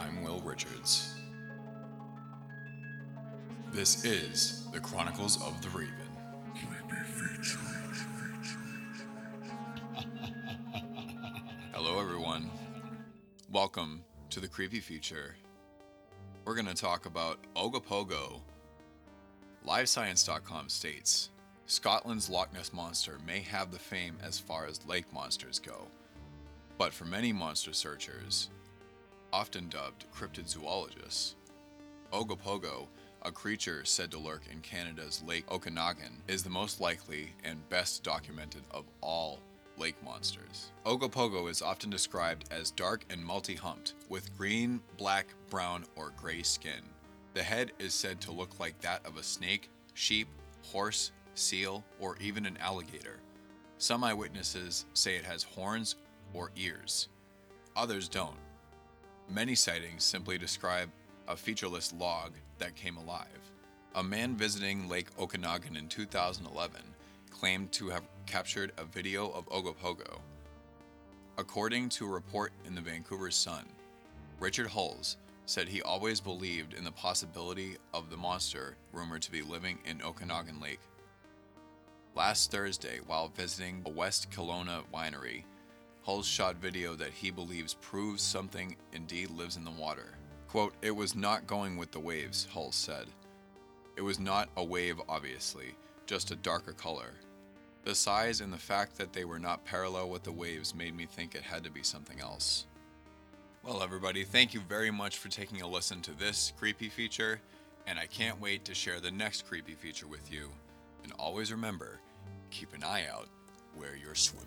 I'm Will Richards. This is the Chronicles of the Raven. Hello, everyone. Welcome to the Creepy Feature. We're going to talk about Ogopogo. LiveScience.com states Scotland's Loch Ness Monster may have the fame as far as lake monsters go, but for many monster searchers, often dubbed cryptozoologists. Ogopogo, a creature said to lurk in Canada's Lake Okanagan, is the most likely and best documented of all lake monsters. Ogopogo is often described as dark and multi humped, with green, black, brown, or gray skin. The head is said to look like that of a snake, sheep, horse, seal, or even an alligator. Some eyewitnesses say it has horns or ears, others don't. Many sightings simply describe a featureless log that came alive. A man visiting Lake Okanagan in 2011 claimed to have captured a video of Ogopogo. According to a report in the Vancouver Sun, Richard Hulls said he always believed in the possibility of the monster rumored to be living in Okanagan Lake. Last Thursday, while visiting a West Kelowna winery, Hulls shot video that he believes proves something indeed lives in the water. Quote, It was not going with the waves, Hull said. It was not a wave, obviously, just a darker color. The size and the fact that they were not parallel with the waves made me think it had to be something else. Well, everybody, thank you very much for taking a listen to this creepy feature, and I can't wait to share the next creepy feature with you. And always remember, keep an eye out where you're swimming.